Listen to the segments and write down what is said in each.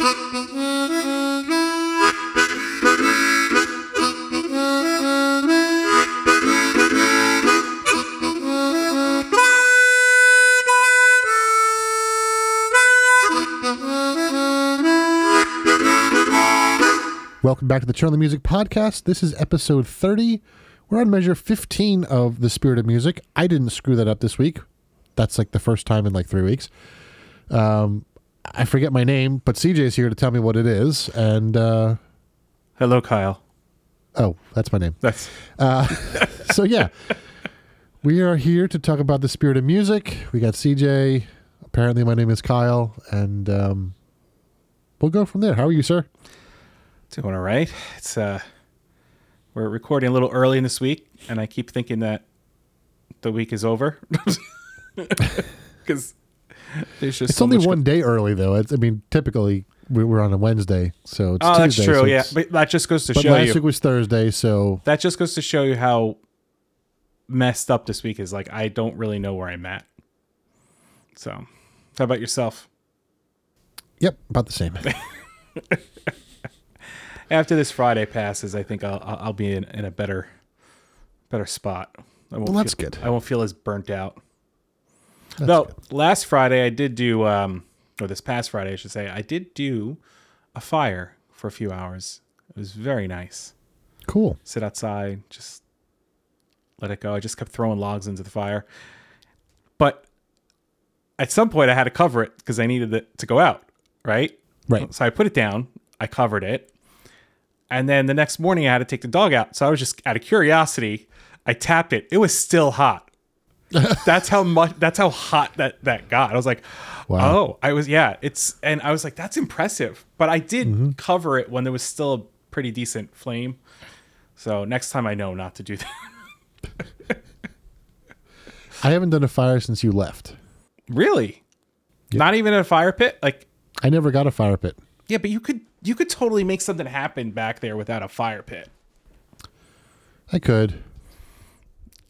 Welcome back to the Turn the Music podcast. This is episode 30. We're on measure 15 of The Spirit of Music. I didn't screw that up this week. That's like the first time in like three weeks. Um, I forget my name, but CJ is here to tell me what it is. And, uh, Hello, Kyle. oh, that's my name. That's uh, So, yeah, we are here to talk about The Spirit of Music. We got CJ. Apparently, my name is Kyle. And um, we'll go from there. How are you, sir? doing all right. It's uh, we're recording a little early in this week, and I keep thinking that the week is over because there's just It's so only one day early, though. It's, I mean, typically we- we're on a Wednesday, so it's Oh, that's true. so yeah, but that just goes to But show last you. week was Thursday, so that just goes to show you how messed up this week is. Like I don't really know where I'm at. So, how about yourself? yep, about the same. After this Friday passes, I think I'll I'll I'll be in, in a better better spot. I won't Well, that's feel- good. I won't feel as burnt out. No, good. last Friday I did do, um, or this past Friday I should say, I did do a fire for a few hours. It was very nice. Cool. Sit outside, just let it go. I just kept throwing logs into the fire, but at some point I had to cover it because I needed it to go out. Right. Right. So I put it down. I covered it. And then the next morning I had to take the dog out. So I was just out of curiosity, I tapped it. It was still hot. that's how much that's how hot that that got. I was like, Wow. "Oh, I was yeah, it's and I was like that's impressive." But I did Mm-hmm. cover it when there was still a pretty decent flame. So next time I know not to do that. I haven't done a fire since you left. really? Not even in a fire pit? Like I never got a fire pit. yeah, but you could you could totally make something happen back there without a fire pit. I could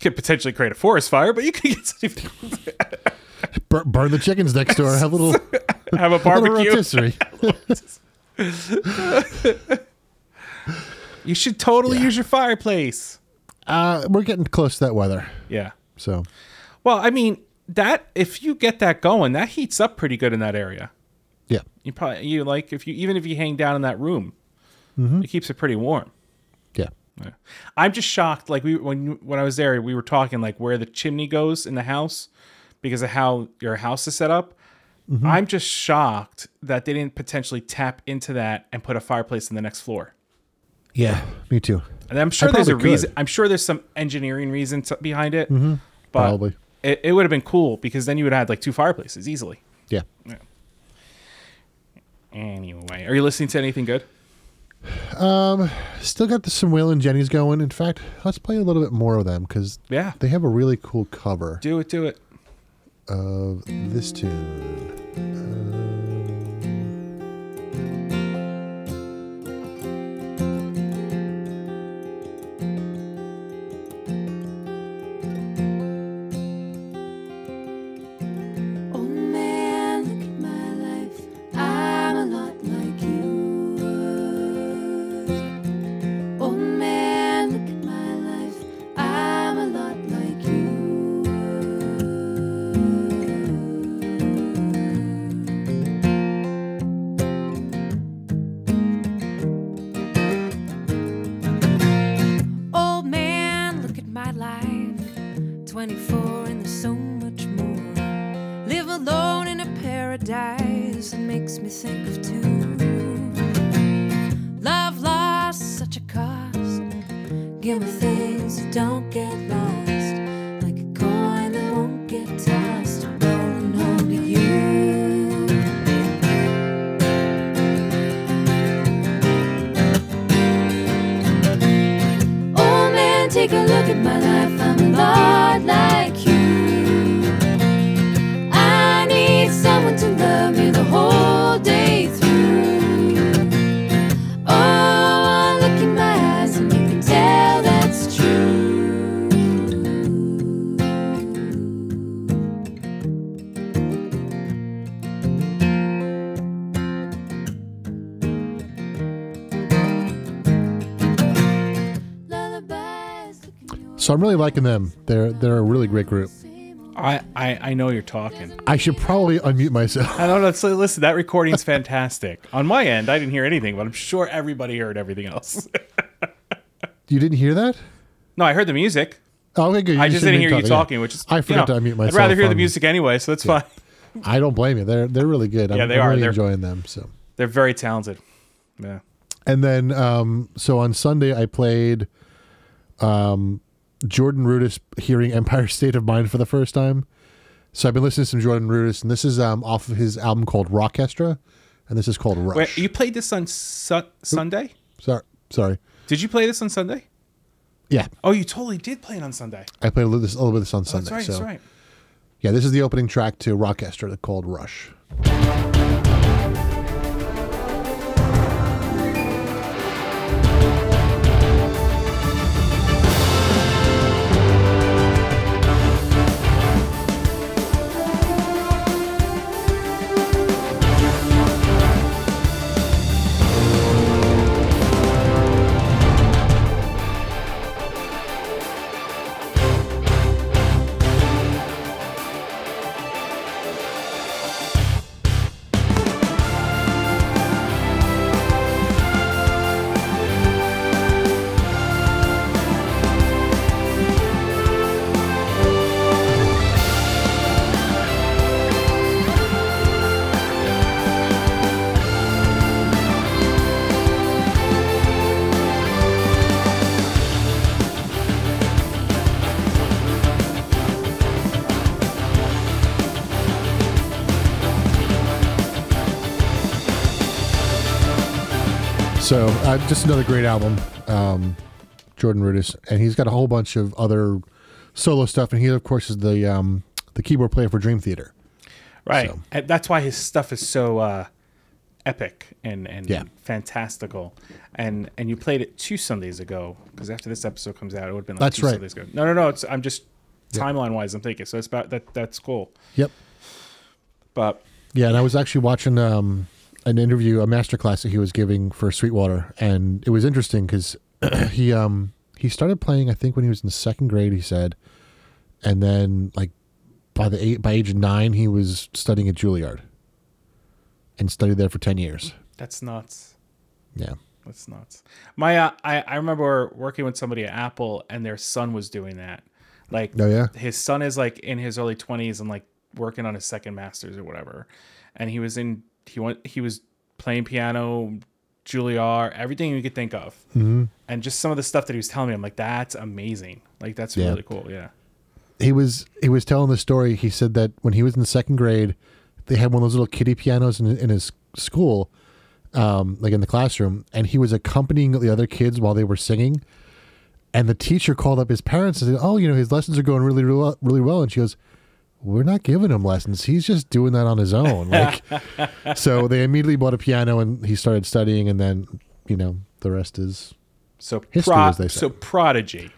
could potentially create a forest fire, but you could get something, Bur- burn the chickens next door. Have a little, have a little barbecue. rotisserie. You should totally use your fireplace. uh, we're getting close to that weather, Yeah. so Well, I mean, that if you get that going, that heats up pretty good in that area. yeah, You probably you like if you even if you hang down in that room, it keeps it pretty warm. Yeah. Yeah. I'm just shocked. Like we when when I was there, we were talking like where the chimney goes in the house because of how your house is set up. Mm-hmm. I'm just shocked that they didn't potentially tap into that and put a fireplace in the next floor. Yeah, me too. And I'm sure there's a probably reason. I'm sure there's some engineering reason to, behind it. Mm-hmm. But Probably. it, it would have been cool because then you would have had like two fireplaces easily. Yeah. Anyway, are you listening to anything good? Um, still got the some Will and going. In fact, let's play a little bit more of them because Yeah. they have a really cool cover Do it. Do it. of this tune. Oh So I'm really liking them. They're they're a really great group. I, I I know you're talking. I should probably unmute myself. I don't know. So listen, that recording's fantastic. On my end, I didn't hear anything, but I'm sure everybody heard everything else. You didn't hear that? no, I heard the music. Oh, okay, good. I just didn't hear you talk, yeah. talking, which is I you forgot know, to unmute myself. I'd rather hear the music anyway, so that's fine. I don't blame you. They're they're really good. I'm, Yeah, they I'm are. really They're- enjoying them. So, They're very talented. Yeah. and then um, so on Sunday I played um, Jordan Rudess hearing Empire State of Mind for the first time. So I've been listening to some Jordan Rudess, and this is um, off of his album called Rockestra, and this is called Rush. Wait, you played this on su- Sunday? sorry, sorry. Did you play this on Sunday? Yeah, Oh, you totally did play it on Sunday. I played a little, this, a little bit of this on Oh, Sunday. that's right. so That's right. yeah, this is the opening track to Rockestra called Rush. So uh, just another great album, um, Jordan Rudess, and he's got a whole bunch of other solo stuff, and he of course is the um, the keyboard player for Dream Theater. Right. So- And that's why his stuff is so uh, epic and, and Yeah. fantastical. And and you played it two Sundays ago because after this episode comes out, it would have been like That's two right. Sundays ago. No, no, no. It's I'm just timeline wise. I'm thinking so. It's about that. That's cool. Yep. But Yeah, and I was actually watching um, an interview, a master class that he was giving for Sweetwater, and it was interesting because he um, he started playing, I think, when he was in the second grade. He said, and then like by the eight, by age of nine, he was studying at Juilliard, and studied there for ten years. that's nuts. Yeah. That's nuts. My uh, I I remember working with somebody at Apple and their son was doing that. Like Oh yeah. his son is like in his early 20s and like working on his second masters or whatever and he was in he went he was playing piano juilliard everything you could think of Mm-hmm. and just some of the stuff that he was telling me i'm like that's amazing like that's Yeah. really cool yeah he was he was telling the story. He said that when he was in the second grade, they had one of those little kiddie pianos in, in his school, um, like in the classroom, and he was accompanying the other kids while they were singing. And the teacher called up his parents and said, "Oh, you know, his lessons are going really, really well." Really well. And she goes, "We're not giving him lessons. He's just doing that on his own." Like, so they immediately bought a piano and he started studying, and then you know the rest is so History, pro- as they say. so prodigy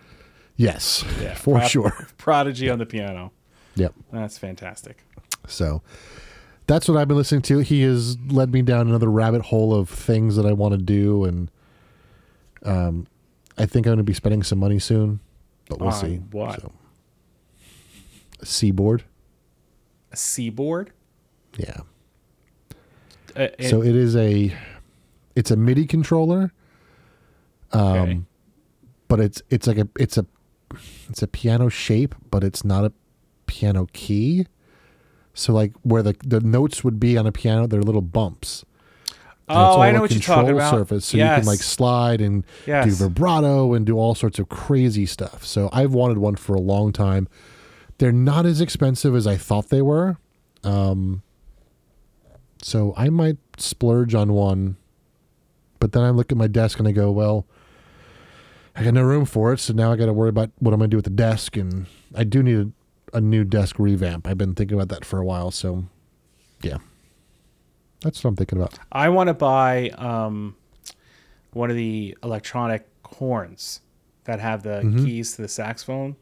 yes, yeah for Pro- sure. prodigy on the piano Yep. that's fantastic So that's what I've been listening to. He has led me down another rabbit hole of things that I want to do, and um, I think I'm going to be spending some money soon, but we'll On see. what? So. Seaboard, seaboard yeah. uh, it- so it is a, it's a MIDI controller, um, okay. but it's it's like a it's a it's a piano shape, but it's not a piano key. So like where the the notes would be on a piano, they're little bumps. And oh i know what you're talking control about Surface, so you can like slide and do vibrato and do all sorts of crazy stuff. So I've wanted one for a long time. They're not as expensive as I thought they were. Um, so I might splurge on one. But then I look at my desk and I go, well, I got no room for it, so now I got to worry about what I'm going to do with the desk. And I do need a, a new desk revamp. I've been thinking about that for a while. So, yeah, that's what I'm thinking about. I want to buy um, one of the electronic horns that have the keys to the saxophone.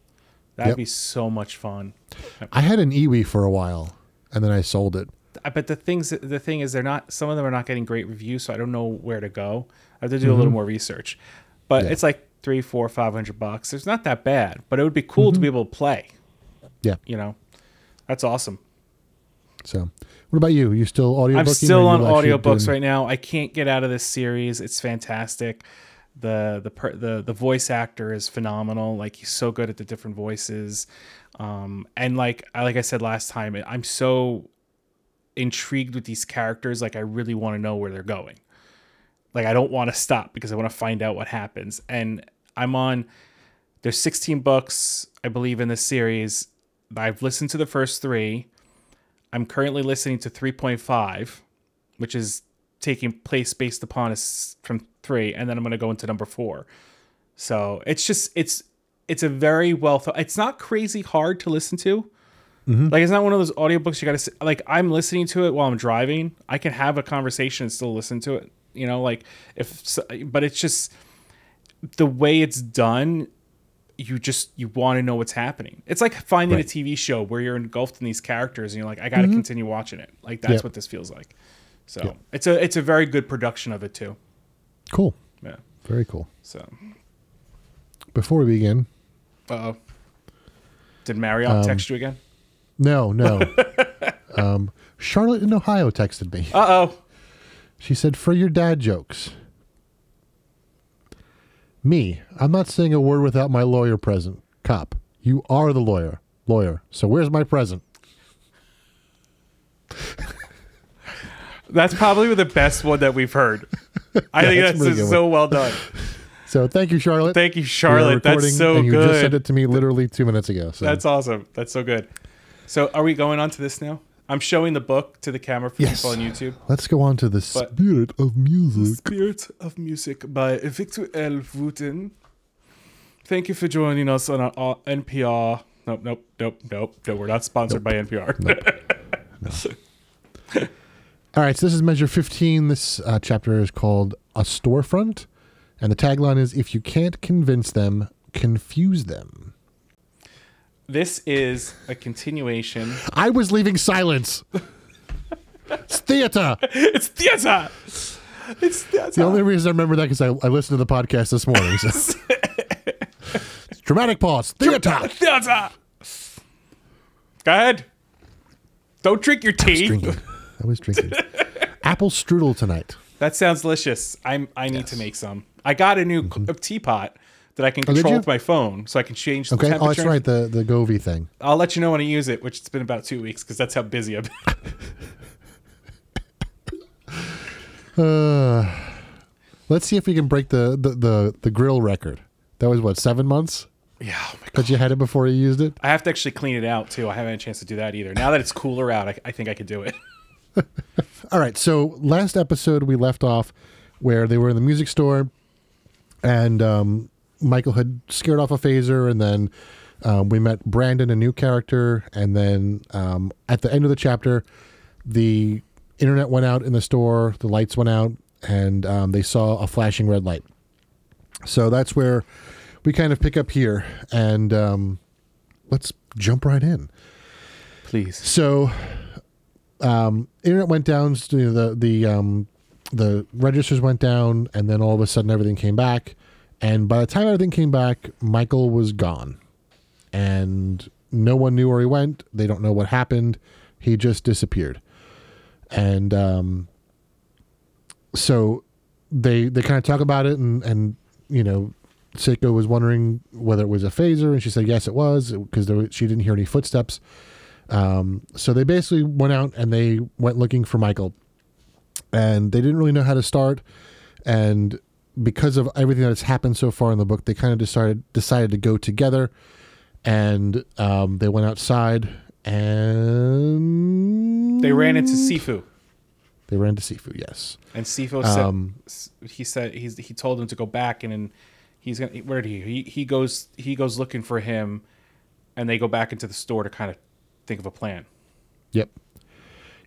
That'd Yep. be so much fun. I had an EWI for a while, and then I sold it. But the things, the thing is, they're not. Some of them are not getting great reviews, so I don't know where to go. I have to do a little mm-hmm. more research. But Yeah. it's like three, four, five hundred bucks. It's not that bad, but it would be cool to mm-hmm. be able to play. Yeah. You know, that's awesome. So, what about you? You still audiobooking? I'm still on audiobooks doing- right now. I can't get out of this series. It's fantastic. The the per, the the voice actor is phenomenal. Like he's so good at the different voices. Um and like I like I said last time, I'm so intrigued with these characters like I really want to know where they're going. Like I don't want to stop because I want to find out what happens. And I'm on there's 16 books I believe in this series. I've listened to the first 3. I'm currently listening to 3.5, which is taking place based upon us from 3 and then I'm going to go into number 4. So, it's just it's it's a very well thought. It's not crazy hard to listen to. Mm-hmm. Like it's not one of those audiobooks you got to like I'm listening to it while I'm driving. I can have a conversation and still listen to it, you know, like if but it's just the way it's done you just you want to know what's happening. It's like finding Right. a TV show where you're engulfed in these characters and you're like I got to mm-hmm. continue watching it. Like that's Yep. what this feels like. So, Yep. it's a it's a very good production of it too. Cool. Yeah. Very cool. So, Before we begin, uh-oh. Did Marriott text you again? no, no. um, Charlotte in Ohio texted me. Uh-oh. She said, "For your dad jokes." Me, I'm not saying a word without my lawyer present. Cop, you are the lawyer. Lawyer. So where's my present? That's probably the best one that we've heard. I think that's that's really so well done. So thank you, Charlotte. Thank you, Charlotte. That's so and you just sent it to me literally two minutes ago. So That's awesome. That's so good. So, are we going on to this now? I'm showing the book to the camera for Yes. people on YouTube. let's go on to the But- spirit of music. Spirit of Music by Victor L. Wooten. Thank you for joining us on our uh, NPR. Nope, nope, nope, nope. No, we're not sponsored by NPR. All right, so this is measure 15. This uh, chapter is called A Storefront. And the tagline is If you can't convince them, confuse them. this is a continuation. I was leaving silence. it's theater. it's theater. It's theater. The only reason I remember that because I, I listened to the podcast this morning. So. Dramatic pause. Theater. theater. Go ahead. Don't drink your tea. I was drinking. Apple strudel tonight. That sounds delicious. I'm. I need to make some. I got a new c- teapot that I can Mm-hmm. Oh, control with my phone, so I can change the temperature. Okay. temperature. Oh, that's right. The the Govee thing. I'll let you know when I use it, which it's been about two weeks because that's how busy I've been. Uh, let's see if we can break the, the, the, the grill record. That was what seven months yeah. Oh my you had it before you used it. I have to actually clean it out too. I haven't had a chance to do that either. Now that it's cooler out, I, I think I could do it. All right. So last episode we left off where they were in the music store, and um, Michael had scared off a phaser, and then um, we met Brandon, a new character, and then um, at the end of the chapter, the internet went out in the store, the lights went out, and um, they saw a flashing red light. So that's where we kind of pick up here, and um, let's jump right in. Please. So, um, internet went down. you know, the the um, the registers went down, and then all of a sudden everything came back. And by the time everything came back, Michael was gone, and no one knew where he went. They don't know what happened. He just disappeared, and um, so they they kind of talk about it, and and you know. Seiko was wondering whether it was a phaser, and she said yes, it was because she didn't hear any footsteps. Um, so they basically went out and they went looking for Michael, and they didn't really know how to start. And because of everything that's happened so far in the book, they kind of decided decided to go together, and um, they went outside and They ran into Sifu, They ran to Sifu. Yes. and Sifu said Um, s- he said he's he told him to go back, and then he's gonna where did he he he goes he goes looking for him, and they go back into the store to kind of think of a plan. Yep.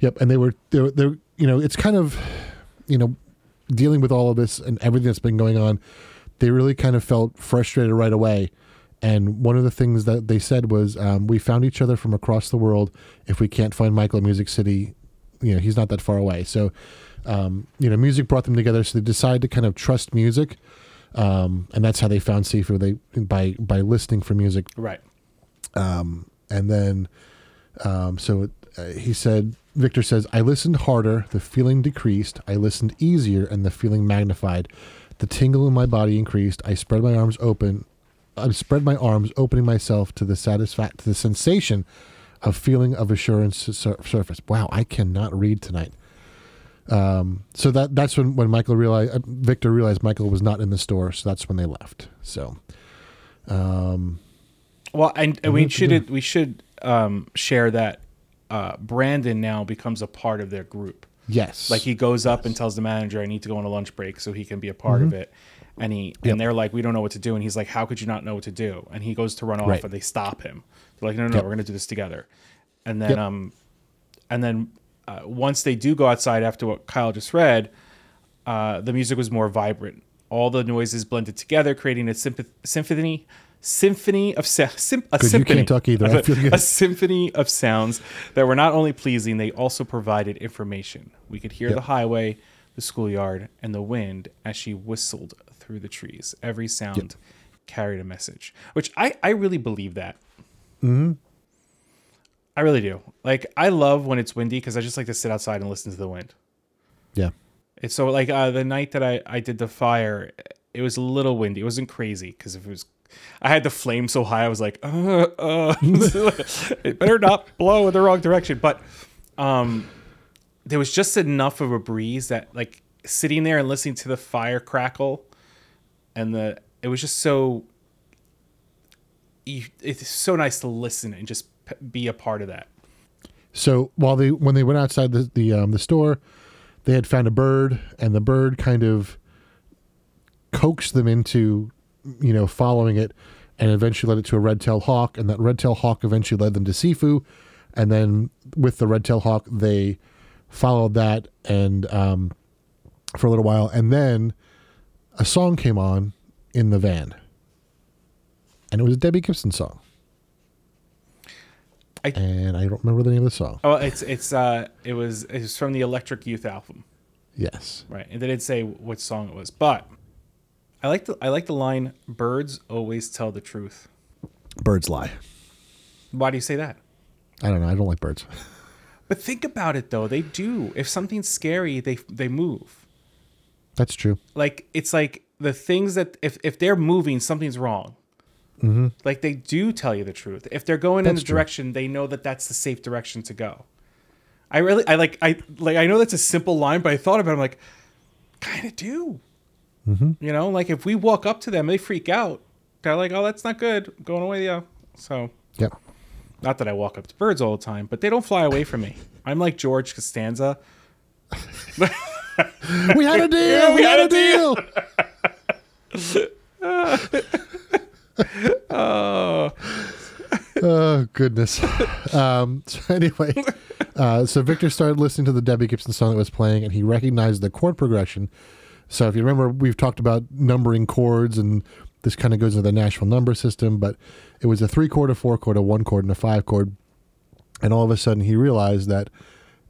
Yep. And they were they're they're you know it's kind of you know dealing with all of this and everything that's been going on. They really kind of felt frustrated right away. And one of the things that they said was, um, "We found each other from across the world. If we can't find Michael in Music City, you know he's not that far away." So, um, you know, music brought them together. So they decided to kind of trust music. um, and that's how they found Sifu. They by by listening for music Right. and then um, so uh, he said victor says i listened harder the feeling decreased i listened easier and the feeling magnified. The tingle in my body increased i spread my arms open i spread my arms opening myself to the satisfact to the sensation of feeling of assurance sur- surface. Wow i cannot read tonight. Um, so that that's when when michael realized uh, victor realized michael was not in the store so that's when they left. So um, Well, and, and we should we should um, share that uh, Brandon now becomes a part of their group. yes Like he goes up and tells the manager, "I need to go on a lunch break so he can be a part of it." And he and they're like, "We don't know what to do." And he's like, "How could you not know what to do?" And he goes to run off, Right. and they stop him. They're like, "No, no, no, Yep. we're gonna do this together." And then Yep. um, and then uh, once they do go outside after what Kyle just read, uh, the music was more vibrant. All the noises blended together, creating a symph- symphony, symphony of sim- a Good, you symphony. can't talk either. Good. a symphony of sounds that were not only pleasing, they also provided information. We could hear Yep. the highway, the schoolyard, and the wind as she whistled through the trees. Every sound carried a message, which I, I really believe that. Mm-hmm. I really do. Like, I love when it's windy because I just like to sit outside and listen to the wind. yeah It's so like uh, the night that I, I did the fire, it was a little windy. It wasn't crazy because if it was, I had the flame so high, I was like, uh, uh, it better not blow in the wrong direction. But um, there was just enough of a breeze that like sitting there and listening to the fire crackle, and the it was just so. It's so nice to listen and just be a part of that. So while they when they went outside the the um, the store, they had found a bird, and the bird kind of coaxed them into, you know, following it, and eventually led it to a red-tailed hawk, and that red-tailed hawk eventually led them to Sifu, and then with the red-tailed hawk, they followed that and um, for a little while, and then a song came on in the van, and it was a Debbie Gibson song, I- and I don't remember the name of the song. Oh, it's it's uh, it was it was from the Electric Youth album. Yes. Right, and they didn't say which song it was, but I like the I like the line "Birds always tell the truth." Birds lie. Why do you say that? I don't know. I don't like birds. But think about it though; they do. If something's scary, they they move. That's true. Like it's like the things that if if they're moving, something's wrong. Mm-hmm. Like they do tell you the truth. If they're going in That's the true. direction, they know that that's the safe direction to go. I really, I like, I like, I know that's a simple line, but I thought about, it, I'm like, kind of do. You know, like if we walk up to them, they freak out. They're like, "Oh, that's not good. I'm going away." Yeah. So, Yep. not that I walk up to birds all the time, but they don't fly away from me. I'm like George Costanza. We had a deal. we, had, a deal. oh goodness. Um, so anyway, uh, so Victor started listening to the Debbie Gibson song that was playing, and he recognized the chord progression. So if you remember, we've talked about numbering chords, and this kind of goes into the Nashville number system. But it was a three chord, a four chord, a one chord, and a five chord. And all of a sudden, he realized that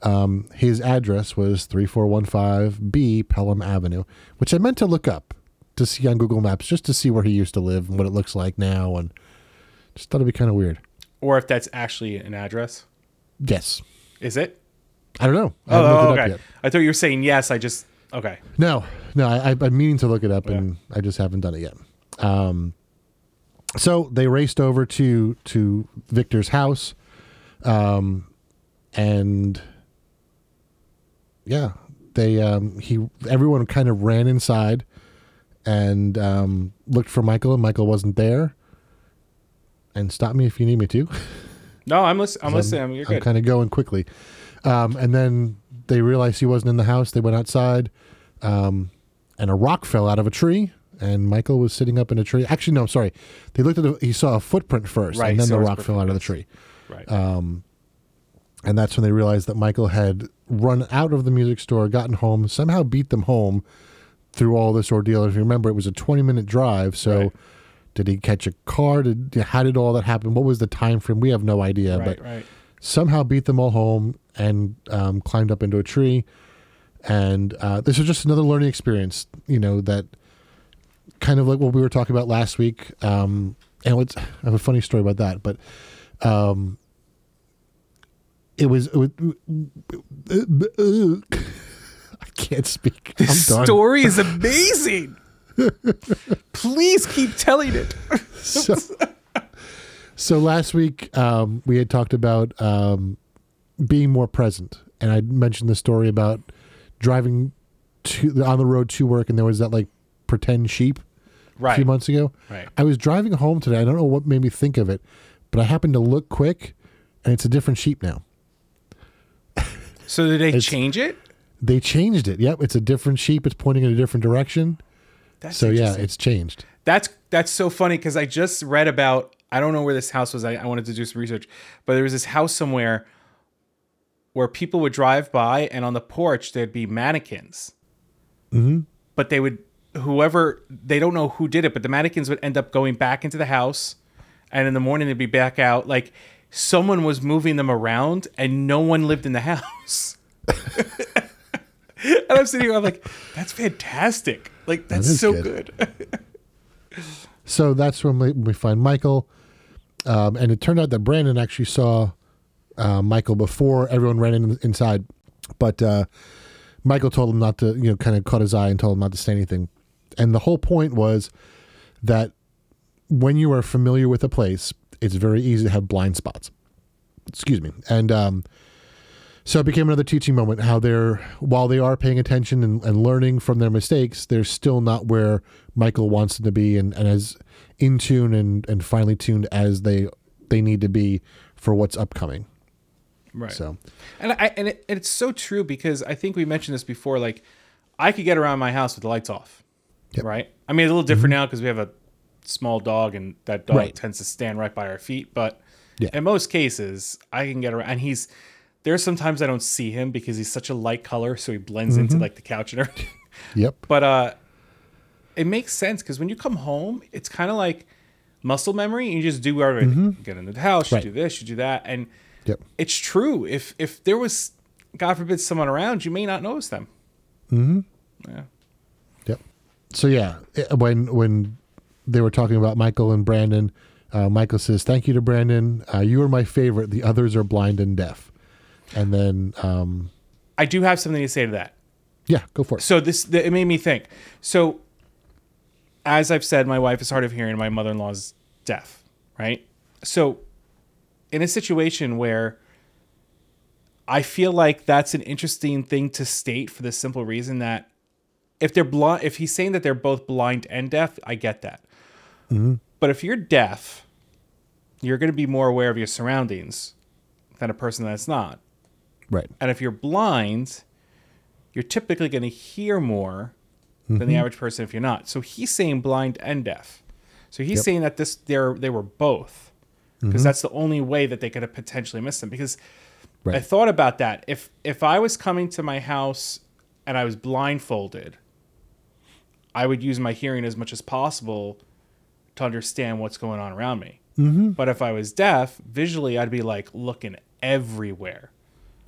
um, his address was 3415B Pelham Avenue, which I meant to look up to see on Google Maps just to see where he used to live and what it looks like now. And just thought it'd be kind of weird. Or if that's actually an address. Yes. Is it? I don't know. I Oh, oh, it up okay. I thought you were saying yes. I just okay. No, no, I, I'm meaning to look it up and I just haven't done it yet. Um, so they raced over to to Victor's house, um, and yeah, they um, he everyone kind of ran inside and um, looked for Michael, and Michael wasn't there. And stop me if you need me to. No, I'm listening. I'm listening. I'm, you're I'm good. kind of going quickly. Um, and then they realized he wasn't in the house. They went outside, um, and a rock fell out of a tree. And Michael was sitting up in a tree. Actually, no, I'm sorry. They looked at. The, he saw a footprint first, Right, and then the rock fell out of the tree. right. Um, And that's when they realized that Michael had run out of the music store, gotten home, somehow beat them home through all this ordeal. If you remember, it was a 20 minute drive. So, Right. did he catch a car? Did how did all that happen? What was the time frame? We have no idea. right. but right. somehow beat them all home and um, climbed up into a tree. And uh, this was just another learning experience, you know, that kind of like what we were talking about last week. Um, and what's, I have a funny story about that, but um, it was. It was I can't speak. I'm This story is amazing. Please keep telling it. so, so last week um, we had talked about um, being more present, and I mentioned the story about driving to on the road to work, and there was that like pretend sheep a few months ago. Right. I was driving home today. I don't know what made me think of it, but I happened to look quick, and it's a different sheep now. So did they change it? They changed it. Yep, it's a different sheep. It's pointing in a different direction. That's so yeah, it's changed. That's that's so funny because I just read about I don't know where this house was. I, I wanted to do some research, but there was this house somewhere where people would drive by and on the porch there'd be mannequins. Mm-hmm. But they would whoever they don't know who did it, but the mannequins would end up going back into the house, and in the morning they'd be back out. Like someone was moving them around, and no one lived in the house. and I'm sitting here, I'm like, that's fantastic. Like that's is so good. good. So that's when we, we find Michael, um, and it turned out that Brandon actually saw uh, Michael before everyone ran in, inside, but uh, Michael told him not to, you know, kind of caught his eye and told him not to say anything. And the whole point was that when you are familiar with a place, it's very easy to have blind spots. Excuse me, and um, so it became another teaching moment. How they're while they are paying attention and, and learning from their mistakes, they're still not where Michael wants them to be, and, and as in tune and, and finely tuned as they they need to be for what's upcoming. Right. So And I and, it, and it's so true because I think we mentioned this before. Like, I could get around my house with the lights off, Yep. right? I mean, it's a little different mm-hmm. now because we have a small dog, and that dog Right. tends to stand right by our feet. But Yeah. in most cases, I can get around. And he's there's sometimes I don't see him because he's such a light color, so he blends into mm-hmm. like the couch and everything. yep, But uh, it makes sense because when you come home, it's kind of like muscle memory. You just do everything. Mm-hmm. You get into the house, you Right. do this, you do that, and yep, it's true. If if there was, God forbid, someone around, you may not notice them. Mm-hmm. Yeah. yep. So yeah, when when they were talking about Michael and Brandon, uh, Michael says, "Thank you to Brandon. Uh, you are my favorite. The others are blind and deaf." And then, um, I do have something to say to that. yeah, go for it. So this th- it made me think. So, as I've said, my wife is hard of hearing, my mother-in-law is deaf. Right. So, in a situation where I feel like that's an interesting thing to state for the simple reason that if they're blind, if he's saying that they're both blind and deaf, I get that. Mm-hmm. But if you're deaf, you're going to be more aware of your surroundings than a person that's not. Right. And if you're blind, you're typically going to hear more than the mm-hmm. average person if you're not. So he's saying blind and deaf. So he's Yep. saying that this they're they were both because that's the only way that they could have potentially missed them. Because I thought about that. If if I was coming to my house and I was blindfolded, I would use my hearing as much as possible to understand what's going on around me. Mm-hmm. But if I was deaf, visually I'd be like looking everywhere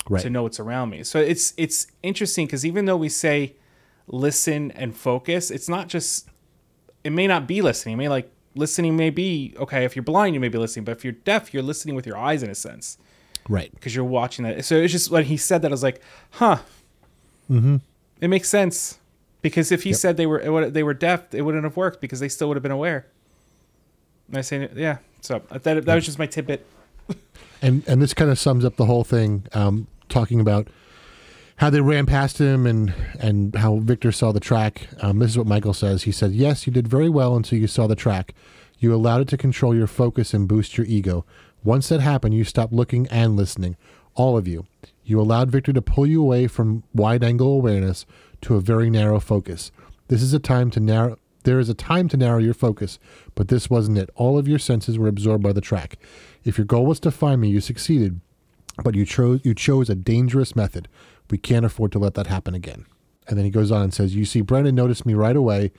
Right. to know what's around me. So it's it's interesting because even though we say listen and focus, it's not just it may not be listening. It may like listening may be okay. If you're blind, you may be listening, but if you're deaf, you're listening with your eyes in a sense Right. because you're watching that. So it's just when he said that, I was like, huh. Mm-hmm. It makes sense because if he said they were would, they were deaf, it wouldn't have worked because they still would have been aware. And I say, yeah. So that that was just my tidbit. and and this kind of sums up the whole thing um, talking about how they ran past him and and how Victor saw the track. Um, this is what Michael says. He said yes you did very well until you saw the track. You allowed it to control your focus and boost your ego. Once that happened you stopped looking and listening. All of you. You allowed Victor to pull you away from wide angle awareness to a very narrow focus. This is a time to narrow there is a time to narrow your focus, but this wasn't it. All of your senses were absorbed by the track. If your goal was to find me, you succeeded, but you chose you chose a dangerous method. We can't afford to let that happen again. And then he goes on and says, "You see, Brendan noticed me right away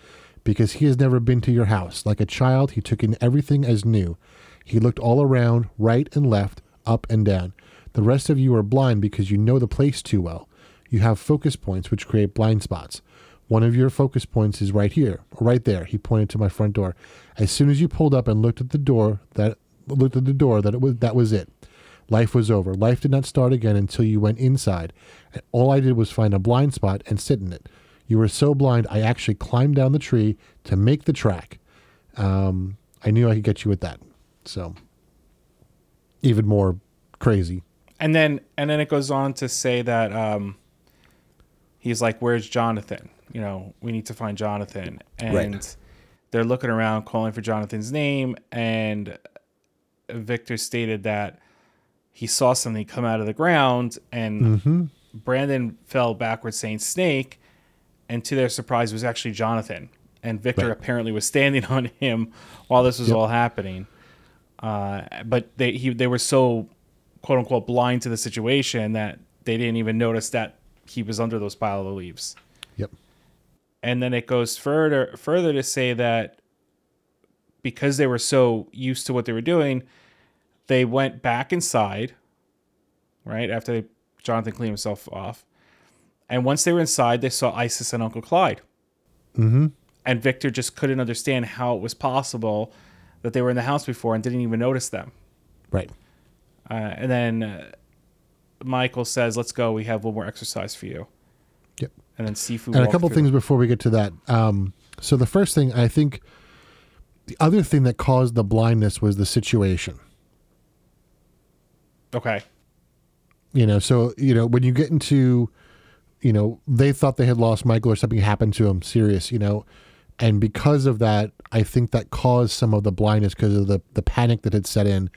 because he has never been to your house. Like a child, he took in everything as new. He looked all around, right and left, up and down. The rest of you are blind because you know the place too well. You have focus points which create blind spots. One of your focus points is right here, or right there. He pointed to my front door. As soon as you pulled up and looked at the door, that looked at the door, that it was that was it. Life was over. Life did not start again until you went inside. And all I did was find a blind spot and sit in it. You were so blind, I actually climbed down the tree to make the track. Um, I knew I could get you with that. So, even more crazy. and then and then it goes on to say that um he's like where's jonathan you know we need to find jonathan and Right. they're looking around calling for jonathan's name and victor stated that he saw something come out of the ground and brandon fell backwards saying snake and to their surprise it was actually jonathan and victor Right. apparently was standing on him while this was all happening uh, but they he they were so quote unquote blind to the situation that they didn't even notice that he was under those pile of leaves. Yep. And then it goes further further to say that because they were so used to what they were doing, they went back inside, right after they, Jonathan cleaned himself off, and once they were inside, they saw Isis and Uncle Clyde. Mm-hmm. And Victor just couldn't understand how it was possible that they were in the house before and didn't even notice them. Right. Uh, and then uh, Michael says, "Let's go. We have one more exercise for you." Yep. And then Sifu. and a couple things before we get to that. Um, so the first thing I think, the other thing that caused the blindness was the situation. Okay. You know, so you know when you get into, you know, they thought they had lost Michael or something happened to him serious. You know, and because of that, I think that caused some of the blindness because of the the panic that had set in.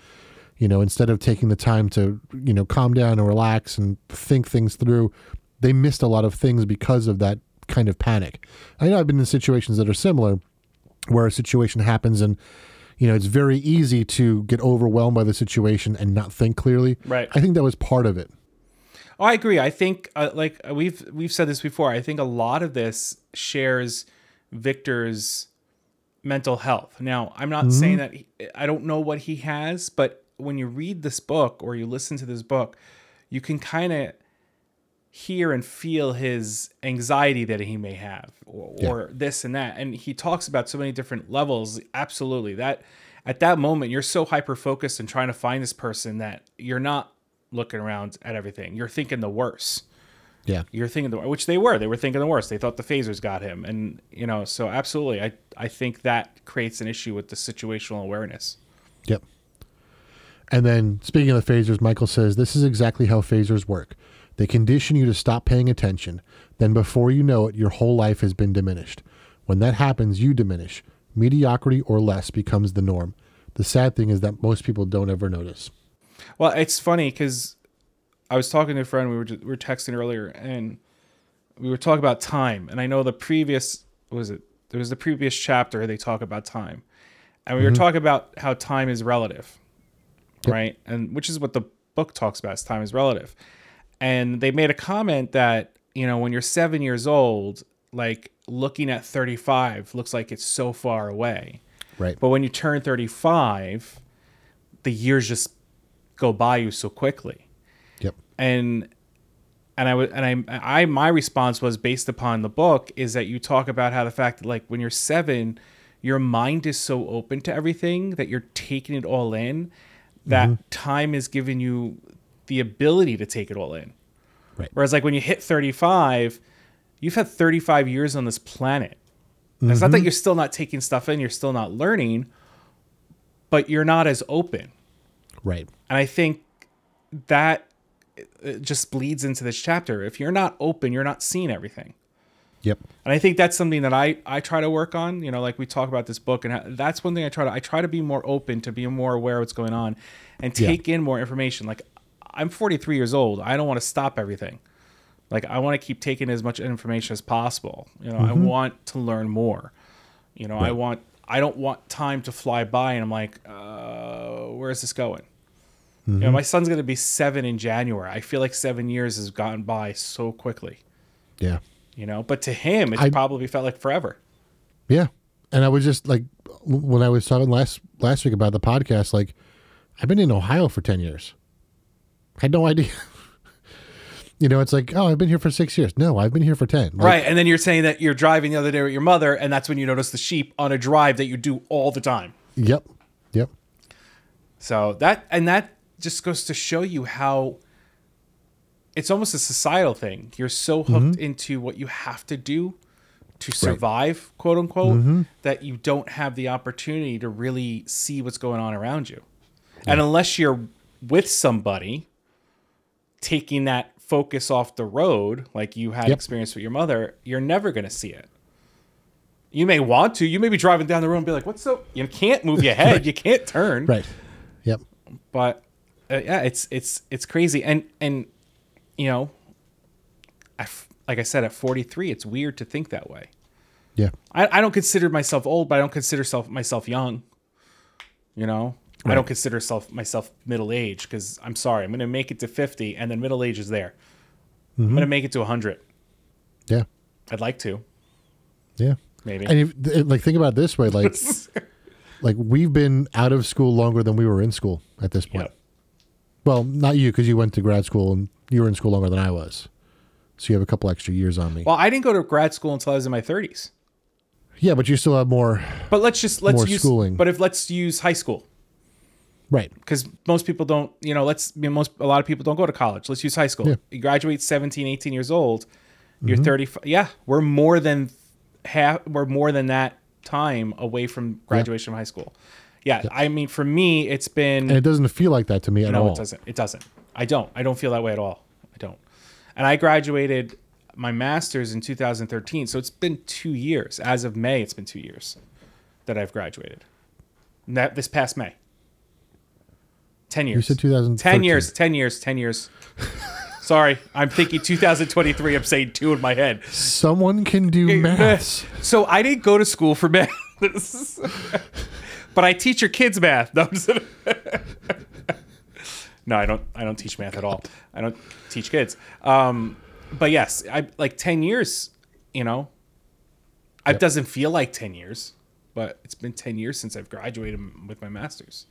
You know, instead of taking the time to you know calm down and relax and think things through, they missed a lot of things because of that kind of panic. I know I've been in situations that are similar, where a situation happens and you know it's very easy to get overwhelmed by the situation and not think clearly. Right. I think that was part of it. Oh, I agree. I think, uh, like uh, we've we've said this before. I think a lot of this shares Victor's mental health. Now, I'm not saying that he, I don't know what he has, but when you read this book or you listen to this book, you can kind of hear and feel his anxiety that he may have or, or this and that. And he talks about so many different levels. Absolutely. That at that moment you're so hyper focused and trying to find this person that you're not looking around at everything. You're thinking the worst. Yeah. you're thinking the which they were. They were thinking the worst. They thought the phasers got him. And you know so absolutely i i think that creates an issue with the situational awareness. Yep. And then speaking of the phasers, Michael says this is exactly how phasers work. They condition you to stop paying attention. Then before you know it, your whole life has been diminished. When that happens, you diminish. Mediocrity or less becomes the norm. The sad thing is that most people don't ever notice. Well, it's funny because I was talking to a friend. We were just, we were texting earlier, and we were talking about time. And I know the previous what was it? There was the previous chapter they talk about time, and we were mm-hmm. talking about how time is relative, right? And which is what the book talks about. Is time is relative. And they made a comment that you know when you're seven years old, like looking at 35 looks like it's so far away. Right. But when you turn 35, the years just go by you so quickly. Yep. And and I would and I I my response was based upon the book is that you talk about how the fact that like when you're 7, your mind is so open to everything that you're taking it all in that mm-hmm. time is giving you the ability to take it all in. Right. Whereas like when you hit 35, you've had 35 years on this planet. It's not that you're still not taking stuff in, you're still not learning, but you're not as open. Right. And I think that uh, just bleeds into this chapter. If you're not open, you're not seeing everything. Yep. And I think that's something that I I try to work on. You know, like we talk about this book, and how- that's one thing I try to I try to be more open, to be more aware of what's going on, and Yeah. take in more information. Like I'm 43 years old. I don't want to stop everything. Like I want to keep taking as much information as possible. You know, I want to learn more. You know, I want I don't want time to fly by, and I'm like, uh, where is this going? You know, my son's gonna be seven in January. I feel like seven years has gone by so quickly Yeah. you know but to him it I- probably felt like forever Yeah. And I was just like when I was talking last last week about the podcast, like I've been in Ohio for ten years. I had no idea. You know, it's like, oh, I've been here for six years. No, I've been here for ten. Like, right. And then you're saying that you're driving the other day with your mother, and that's when you notice the sheep on a drive that you do all the time. Yep. Yep. So that and that just goes to show you how it's almost a societal thing. You're so hooked mm-hmm. into what you have to do to survive, quote unquote, mm-hmm. that you don't have the opportunity to really see what's going on around you. And unless you're with somebody taking that focus off the road, like you had Yep. experience with your mother, you're never going to see it. You may want to. You may be driving down the road and be like, "What's so?" You can't move your head. You can't turn Right. Yep. but uh, yeah, it's it's it's crazy, and and you know, I f- like I said at 43, it's weird to think that way. Yeah. I, I don't consider myself old, but I don't consider self myself young. You know, I don't consider self myself middle age because I'm sorry, I'm gonna make it to 50, and then middle age is there. I'm gonna mm-hmm. make it to 100. Yeah. I'd like to, Yeah. maybe. And if, th- like, think about it this way, like, like we've been out of school longer than we were in school at this point. Yep. Well, not you because you went to grad school and you were in school longer than I was, so you have a couple extra years on me. well, I didn't go to grad school until I was in my 30s. yeah, but you still have more. But let's just let's use. schooling. But if let's use high school. Right. because most people don't you know let's I mean, most a lot of people don't go to college. Let's use high school. Yeah. Mm-hmm. you graduate 17 18 years old you're 30 yeah we're more than half we're more than that time away from graduation from high school. Yeah i mean for me it's been And it doesn't feel like that to me at no all. it doesn't. It doesn't. I don't. I don't feel that way at all. I don't. And i graduated my master's in 2013 so it's been two years. As of may it's been two years that i've graduated. And that this past may 10 years. You said 2013. 10 years 10 years 10 years. Sorry i'm thinking 2023 i'm saying two in my head. Someone can do math. so i didn't go to school for math. But i teach your kids math. No, i don't i don't teach math at all. I don't teach kids. Um but yes i like 10 years you know? It doesn't feel like 10 years but it's been 10 years since i've graduated with my master's.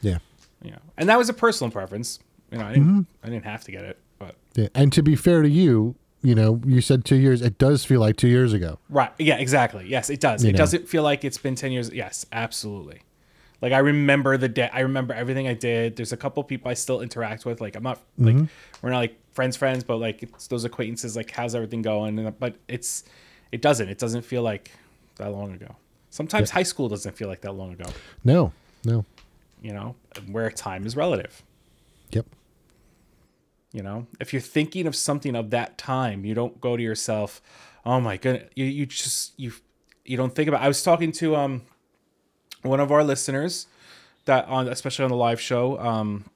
Yeah. You know and that was a personal preference you know i didn't i didn't have to get it but yeah. And to be fair to you, you know, you said two years. It does feel like two years ago. Right. Yeah, exactly. Yes, it does. You it know. doesn't feel like it's been 10 years. Yes, absolutely. Like I remember the day I remember everything I did. There's a couple people I still interact with. Like I'm not like mm-hmm. we're not like friends friends, but like it's those acquaintances like how's everything going? And but it's it doesn't. It doesn't feel like that long ago. Sometimes high school doesn't feel like that long ago, No. No. You know, where time is relative. Yep. You know, if you're thinking of something of that time, you don't go to yourself, "Oh my goodness," you you just you you don't think about. I was talking to um one of our listeners that on especially on the live show. Um,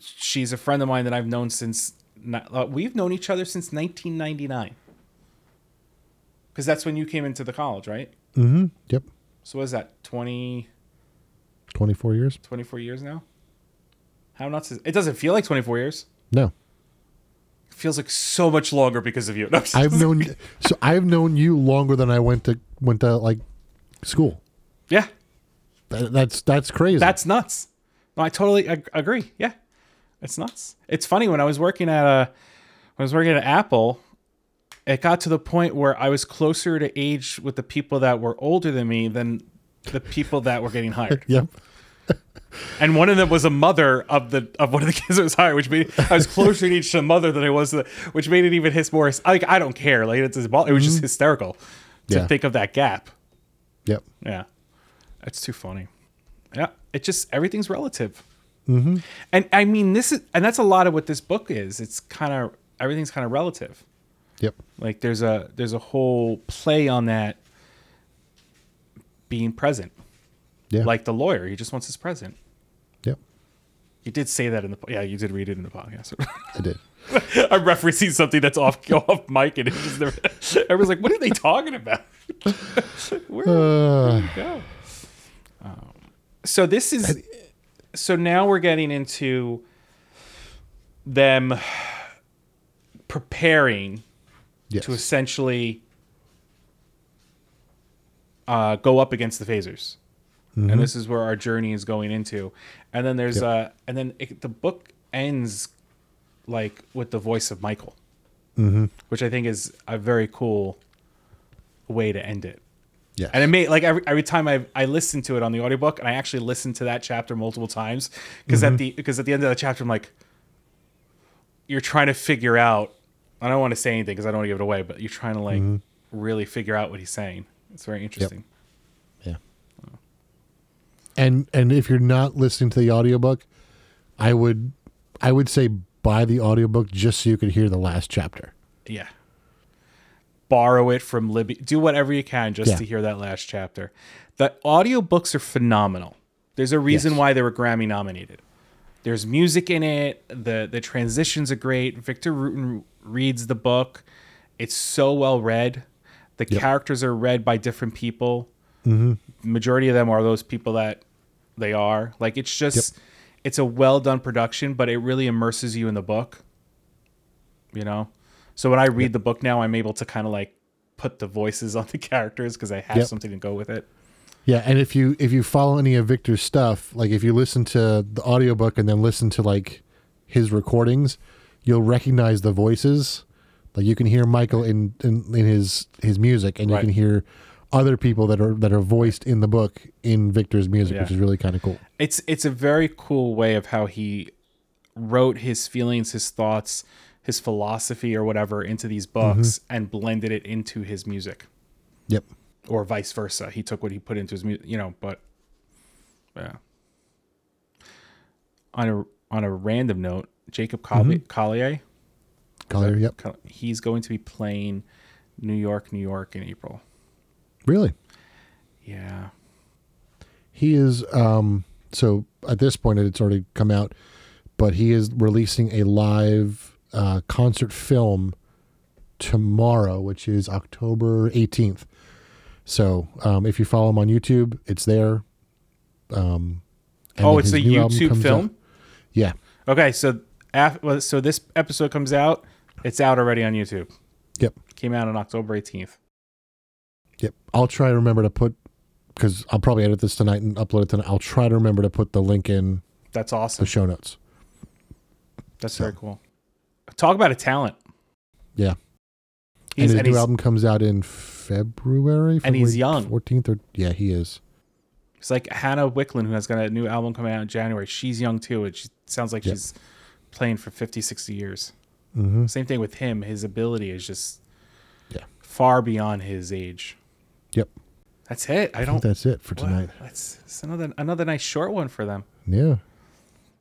she's a friend of mine that I've known since uh, we've known each other since 1999. Because that's when you came into the college, right? Mm-hmm. Yep. So what is that 20, 24 years? 24 years now? How nuts is it? Doesn't feel like 24 years. No. It feels like so much longer because of you. No, I've known so I've known you longer than I went to went to like school. yeah, That, that's that's crazy. that's nuts. No, I totally ag- agree. Yeah, it's nuts. It's funny when I was working at a, when I was working at Apple, it got to the point where I was closer to age with the people that were older than me than the people that were getting hired. yep. And one of them was a mother of the of one of the kids that was hired, which made I was closer in age to the mother than I was, to the, which made it even his more. Like I don't care, like it's it was just hysterical to Mm-hmm. Yeah. think of that gap. Yep. Yeah, it's too funny. Yeah, it just everything's relative. Mm-hmm. And I mean, this is and that's a lot of what this book is. It's kind of everything's kind of relative. Yep. Like there's a there's a whole play on that being present. Yeah. Like the lawyer, he just wants his present. Yep. You did say that in the yeah, you did read it in the podcast. I did. I'm referencing something that's off off mic, and it just never, everyone's like, "What are they talking about?" Where Uh, it go? Um, so this is so now we're getting into them preparing yes. to essentially uh, go up against the phasers. Mm-hmm. And this is where our journey is going into. And then there's Yep. uh and then it, the book ends like with the voice of Michael, mm-hmm. which I think is a very cool way to end it. Yeah. And it made like every every time I I listened to it on the audiobook and I actually listened to that chapter multiple times because at the because at the end of the chapter I'm like you're trying to figure out I don't want to say anything because I don't want to give it away, but you're trying to like really figure out what he's saying. It's very interesting. Yeah. And and if you're not listening to the audiobook, I would I would say buy the audiobook just so you could hear the last chapter. Yeah. Borrow it from Libby. Do whatever you can just Yeah. to hear that last chapter. The audiobooks are phenomenal. There's a reason Yes. why they were Grammy nominated. There's music in it. The the transitions are great. Victor Wooten reads the book. It's so well read. The characters are read by different people. Mm-hmm. Majority of them are those people that they are. Like it's just it's a well done production, but it really immerses you in the book. You know? So when I read the book now, I'm able to kind of like put the voices on the characters because I have Yep. something to go with it. Yeah, and if you if you follow any of Victor's stuff, like if you listen to the audiobook and then listen to like his recordings, you'll recognize the voices. Like you can hear Michael in in, in his his music and you can hear other people that are that are voiced in the book in Victor's music, which is really kind of cool. It's it's a very cool way of how he wrote his feelings, his thoughts, his philosophy or whatever into these books mm-hmm. and blended it into his music. Yep. or vice versa. He took what he put into his music, you know, but yeah. On a on a random note, Jacob mm-hmm. Collier, Collier Collier, yep. He's going to be playing New York, New York in April. Really? Yeah. He is um so at this point it's already come out, but he is releasing a live uh, concert film tomorrow, which is October 18th. So, um, if you follow him on YouTube, it's there. Um, oh, it's a YouTube film. out- Yeah. Okay, so af- so this episode comes out. It's out already on YouTube. Yep. Came out on October eighteenth. Yep. I'll try to remember to put because I'll probably edit this tonight and upload it tonight. I'll try to remember to put the link in That's awesome. the show notes. That's so- very cool. Talk about a talent. Yeah. He's, and his and new album comes out in February. And he's February young. 14th or yeah, he is. It's like Hannah Wicklund, who has got a new album coming out in January. She's young too, and she sounds like Yep. she's playing for 50, 60 years. Hmm Same thing with him. His ability is just Yeah. far beyond his age. Yep. That's it. I I don't. that's it for Wow, tonight. that's, that's another another nice short one for them. Yeah.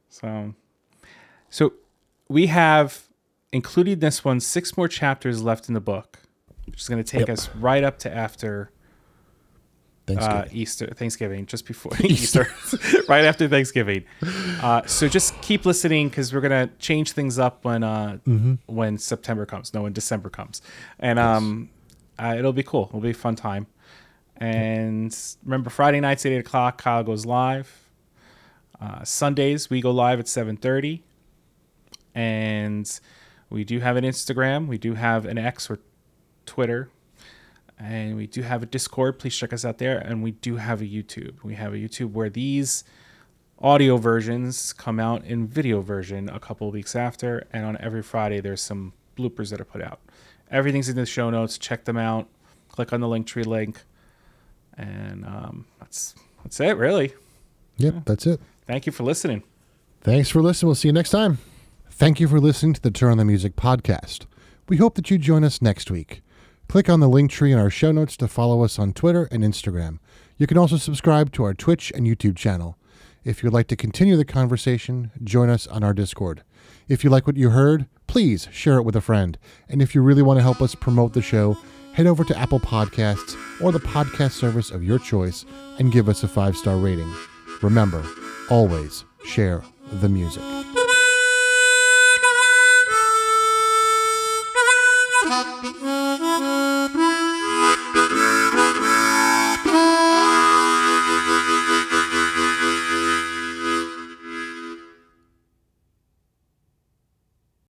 So, so we have including this one six more chapters left in the book, which is going to take Yep. us right up to after uh, Thanksgiving. Easter, Thanksgiving, just before Easter, right after Thanksgiving. Uh, so just keep listening because we're gonna change things up when uh, Mm-hmm. when September comes. No, when December comes, and um, uh, it'll be cool. It'll be a fun time. And remember, Friday nights at eight o'clock, Kyle goes live. Uh, Sundays we go live at seven thirty, and we do have an Instagram. We do have an X or Twitter and we do have a discord please check us out there and we do have a youtube we have a youtube where these audio versions come out in video version a couple of weeks after and on every friday there's some bloopers that are put out everything's in the show notes check them out click on the link tree link and um, that's that's it really yep, that's it. thank you for listening Thanks for listening. We'll see you next time. Thank you for listening to the Turn on the Music podcast. We hope that you join us next week. Click on the link tree in our show notes to follow us on Twitter and Instagram. You can also subscribe to our Twitch and YouTube channel. If you'd like to continue the conversation, join us on our Discord. If you like what you heard, please share it with a friend. And if you really want to help us promote the show, head over to Apple Podcasts or the podcast service of your choice and give us a five star rating. Remember, always share the music.